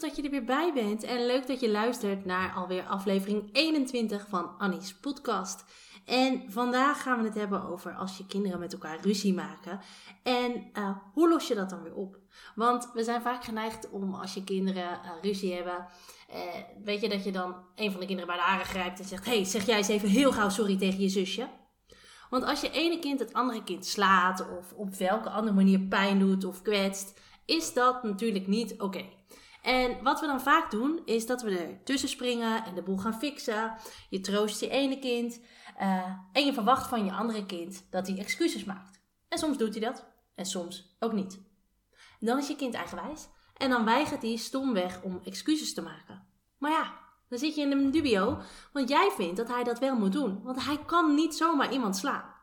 Dat je er weer bij bent en leuk dat je luistert naar alweer aflevering 21 van Annie's podcast. En vandaag gaan we het hebben over als je kinderen met elkaar ruzie maken. En uh, hoe los je dat dan weer op? Want we zijn vaak geneigd om als je kinderen uh, ruzie hebben, uh, weet je dat je dan een van de kinderen bij de haren grijpt en zegt: hey, zeg jij eens even heel gauw sorry tegen je zusje. Want als je ene kind het andere kind slaat of op welke andere manier pijn doet of kwetst, is dat natuurlijk niet oké. En wat we dan vaak doen, is dat we er tussen springen en de boel gaan fixen. Je troost je ene kind uh, en je verwacht van je andere kind dat hij excuses maakt. En soms doet hij dat en soms ook niet. Dan is je kind eigenwijs en dan weigert hij stomweg om excuses te maken. Maar ja, dan zit je in een dubio, want jij vindt dat hij dat wel moet doen. Want hij kan niet zomaar iemand slaan.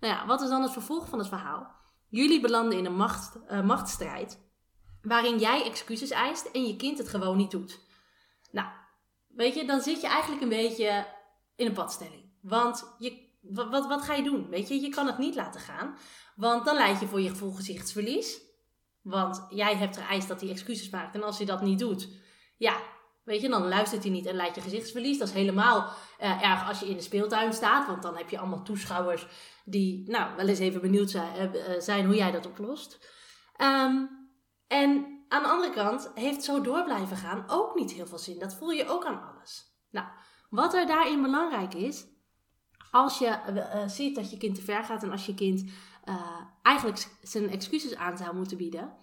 Nou ja, wat is dan het vervolg van het verhaal? Jullie belanden in een macht, uh, machtsstrijd waarin jij excuses eist en je kind het gewoon niet doet. Nou, weet je, dan zit je eigenlijk een beetje in een padstelling. Want je, wat, wat, ga je doen? Weet je, je kan het niet laten gaan. Want dan leid je voor je gevoel gezichtsverlies. Want jij hebt er eist dat hij excuses maakt. En als hij dat niet doet, ja, weet je, dan luistert hij niet en leidt je gezichtsverlies. Dat is helemaal uh, erg als je in de speeltuin staat. Want dan heb je allemaal toeschouwers die, nou, wel eens even benieuwd zijn, uh, zijn hoe jij dat oplost. Um, en aan de andere kant heeft zo door blijven gaan ook niet heel veel zin. Dat voel je ook aan alles. Nou, wat er daarin belangrijk is, als je uh, ziet dat je kind te ver gaat en als je kind uh, eigenlijk zijn excuses aan zou moeten bieden,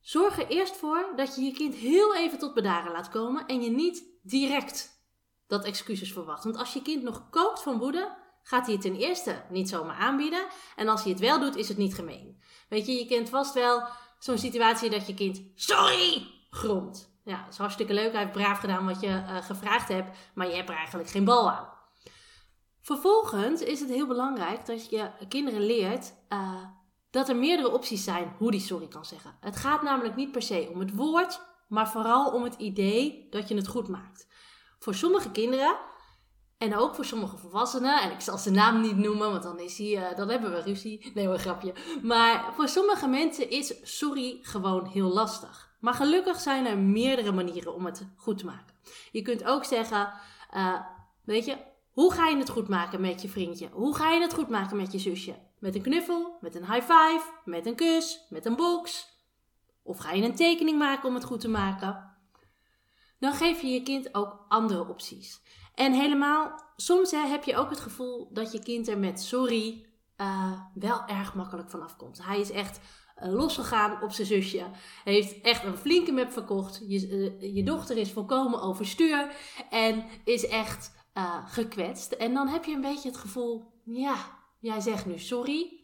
zorg er eerst voor dat je je kind heel even tot bedaren laat komen en je niet direct dat excuses verwacht. Want als je kind nog kookt van woede, gaat hij het ten eerste niet zomaar aanbieden. En als hij het wel doet, is het niet gemeen. Weet je, je kent vast wel zo'n situatie dat je kind sorry gromt. Ja, dat is hartstikke leuk. Hij heeft braaf gedaan wat je uh, gevraagd hebt, maar je hebt er eigenlijk geen bal aan. Vervolgens is het heel belangrijk dat je kinderen leert uh, dat er meerdere opties zijn hoe die sorry kan zeggen. Het gaat namelijk niet per se om het woord, maar vooral om het idee dat je het goed maakt. Voor sommige kinderen en ook voor sommige volwassenen, en ik zal zijn naam niet noemen, want dan, is hij, uh, dan hebben we ruzie. Nee, een grapje. Maar voor sommige mensen is sorry gewoon heel lastig. Maar gelukkig zijn er meerdere manieren om het goed te maken. Je kunt ook zeggen, uh, weet je, hoe ga je het goed maken met je vriendje? Hoe ga je het goed maken met je zusje? Met een knuffel, met een high five, met een kus, met een box? Of ga je een tekening maken om het goed te maken? Dan geef je je kind ook andere opties. En helemaal, soms hè, heb je ook het gevoel dat je kind er met sorry uh, wel erg makkelijk vanaf komt. Hij is echt uh, losgegaan op zijn zusje. Heeft echt een flinke map verkocht. Je, uh, je dochter is volkomen overstuur en is echt gekwetst. En dan heb je een beetje het gevoel, ja, jij zegt nu sorry.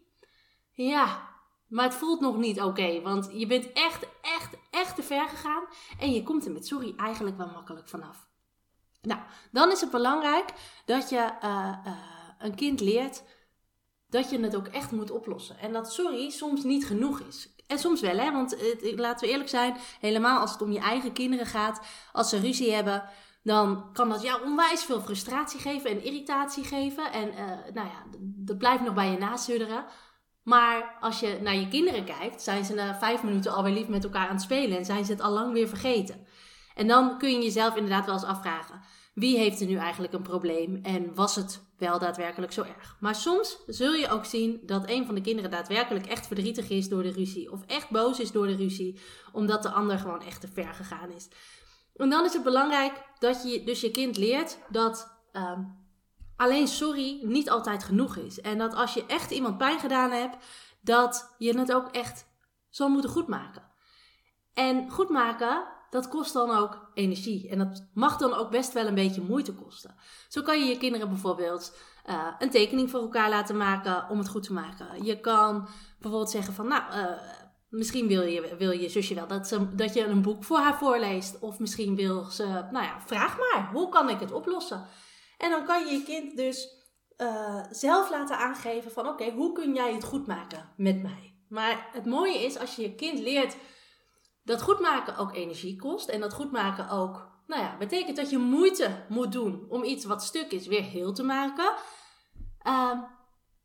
Ja, maar het voelt nog niet oké, want je bent echt, echt, echt te ver gegaan. En je komt er met sorry eigenlijk wel makkelijk vanaf. Nou, dan is het belangrijk dat je uh, uh, een kind leert dat je het ook echt moet oplossen. En dat sorry soms niet genoeg is. En soms wel, hè? Want het, laten we eerlijk zijn, helemaal als het om je eigen kinderen gaat, als ze ruzie hebben, dan kan dat jou onwijs veel frustratie geven en irritatie geven. En uh, nou ja, dat blijft nog bij je nasudderen. Maar als je naar je kinderen kijkt, zijn ze na vijf minuten alweer lief met elkaar aan het spelen en zijn ze het al lang weer vergeten. En dan kun je jezelf inderdaad wel eens afvragen: wie heeft er nu eigenlijk een probleem en was het wel daadwerkelijk zo erg? Maar soms zul je ook zien dat een van de kinderen daadwerkelijk echt verdrietig is door de ruzie of echt boos is door de ruzie, omdat de ander gewoon echt te ver gegaan is. En dan is het belangrijk dat je dus je kind leert dat um, alleen sorry niet altijd genoeg is. En dat als je echt iemand pijn gedaan hebt, dat je het ook echt zal moeten goedmaken. En goedmaken dat kost dan ook energie. En dat mag dan ook best wel een beetje moeite kosten. Zo kan je je kinderen bijvoorbeeld uh, een tekening voor elkaar laten maken om het goed te maken. Je kan bijvoorbeeld zeggen van, nou, uh, misschien wil je, wil je zusje wel dat, ze, dat je een boek voor haar voorleest. Of misschien wil ze, nou ja, vraag maar, hoe kan ik het oplossen? En dan kan je je kind dus uh, zelf laten aangeven van, oké, hoe kun jij het goed maken met mij? Maar het mooie is als je je kind leert dat goed maken ook energie kost. En dat goed maken ook, nou ja, betekent dat je moeite moet doen om iets wat stuk is weer heel te maken. Uh,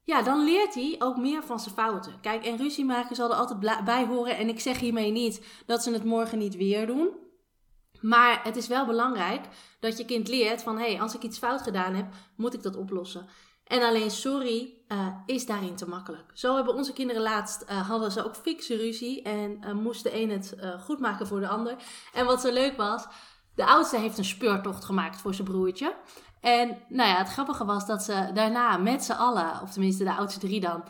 ja, dan leert hij ook meer van zijn fouten. Kijk, en ruzie maken zal er altijd bij horen. En ik zeg hiermee niet dat ze het morgen niet weer doen. Maar het is wel belangrijk dat je kind leert van... hé, hey, als ik iets fout gedaan heb, moet ik dat oplossen. En alleen sorry uh, is daarin te makkelijk. Zo hebben onze kinderen laatst, uh, hadden ze ook fikse ruzie. En uh, moest de een het goed maken voor de ander. En wat zo leuk was, de oudste heeft een speurtocht gemaakt voor zijn broertje. En nou ja, het grappige was dat ze daarna met z'n allen, of tenminste de oudste drie dan,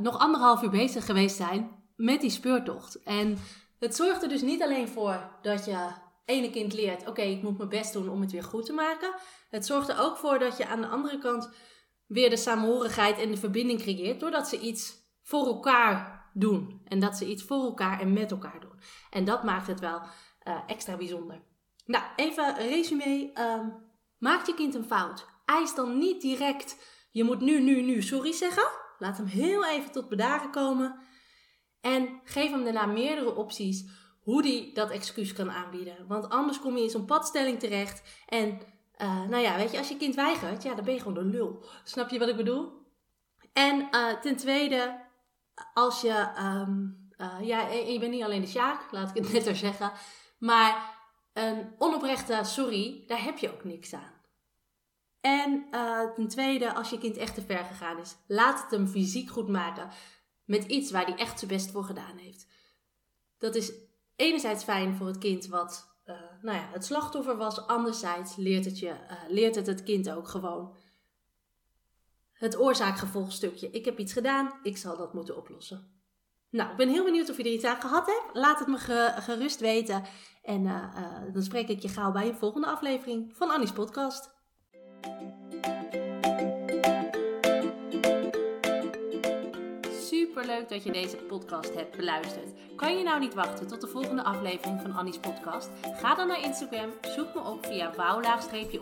nog anderhalf uur bezig geweest zijn met die speurtocht. En het zorgt er dus niet alleen voor dat je ene kind leert: oké, ik moet mijn best doen om het weer goed te maken. Het zorgt er ook voor dat je aan de andere kant weer de samenhorigheid en de verbinding creëert, doordat ze iets voor elkaar doen. En dat ze iets voor elkaar en met elkaar doen. En dat maakt het wel uh, extra bijzonder. Nou, even resume. Um, maakt je kind een fout? Eis dan niet direct, je moet nu, nu, nu sorry zeggen. Laat hem heel even tot bedaren komen. En geef hem daarna meerdere opties hoe hij dat excuus kan aanbieden. Want anders kom je in zo'n padstelling terecht. En uh, nou ja, weet je, als je kind weigert, ja, dan ben je gewoon een lul. Snap je wat ik bedoel? En uh, ten tweede, als je, um, uh, ja, je bent niet alleen de Sjaak, laat ik het net zo zeggen. Maar een onoprechte sorry, daar heb je ook niks aan. En ten tweede, als je kind echt te ver gegaan is, laat het hem fysiek goed maken met iets waar hij echt zijn best voor gedaan heeft. Dat is enerzijds fijn voor het kind wat uh, nou ja, het slachtoffer was. Anderzijds leert het, je, uh, leert het het kind ook gewoon het oorzaak-gevolgstukje. Ik heb iets gedaan, ik zal dat moeten oplossen. Nou, ik ben heel benieuwd of je er iets aan gehad hebt. Laat het me gerust weten. En uh, dan spreek ik je gauw bij een volgende aflevering van Annie's podcast. Leuk dat je deze podcast hebt beluisterd. Kan je nou niet wachten tot de volgende aflevering van Annie's podcast? Ga dan naar Instagram, zoek me op via wouwlaagstreepje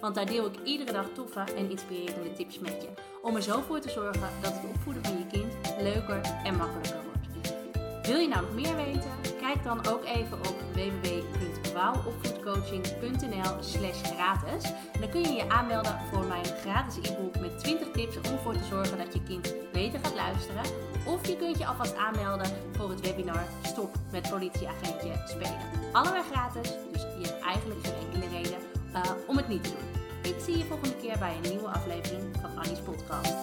want daar deel ik iedere dag toffe en inspirerende tips met je. Om er zo voor te zorgen dat het opvoeden van je kind leuker en makkelijker wordt. Wil je nou nog meer weten? Kijk dan ook even op www.wouwopvoedcoaching.nl slash gratis. Dan kun je je aanmelden voor mijn gratis e-book met 20 tips om ervoor te zorgen dat je kind beter gaat luisteren. Of je kunt je alvast aanmelden voor het webinar Stop met politieagentje spelen. Allebei gratis, dus je hebt eigenlijk geen enkele reden uh, om het niet te doen. Ik zie je volgende keer bij een nieuwe aflevering van Annie's podcast.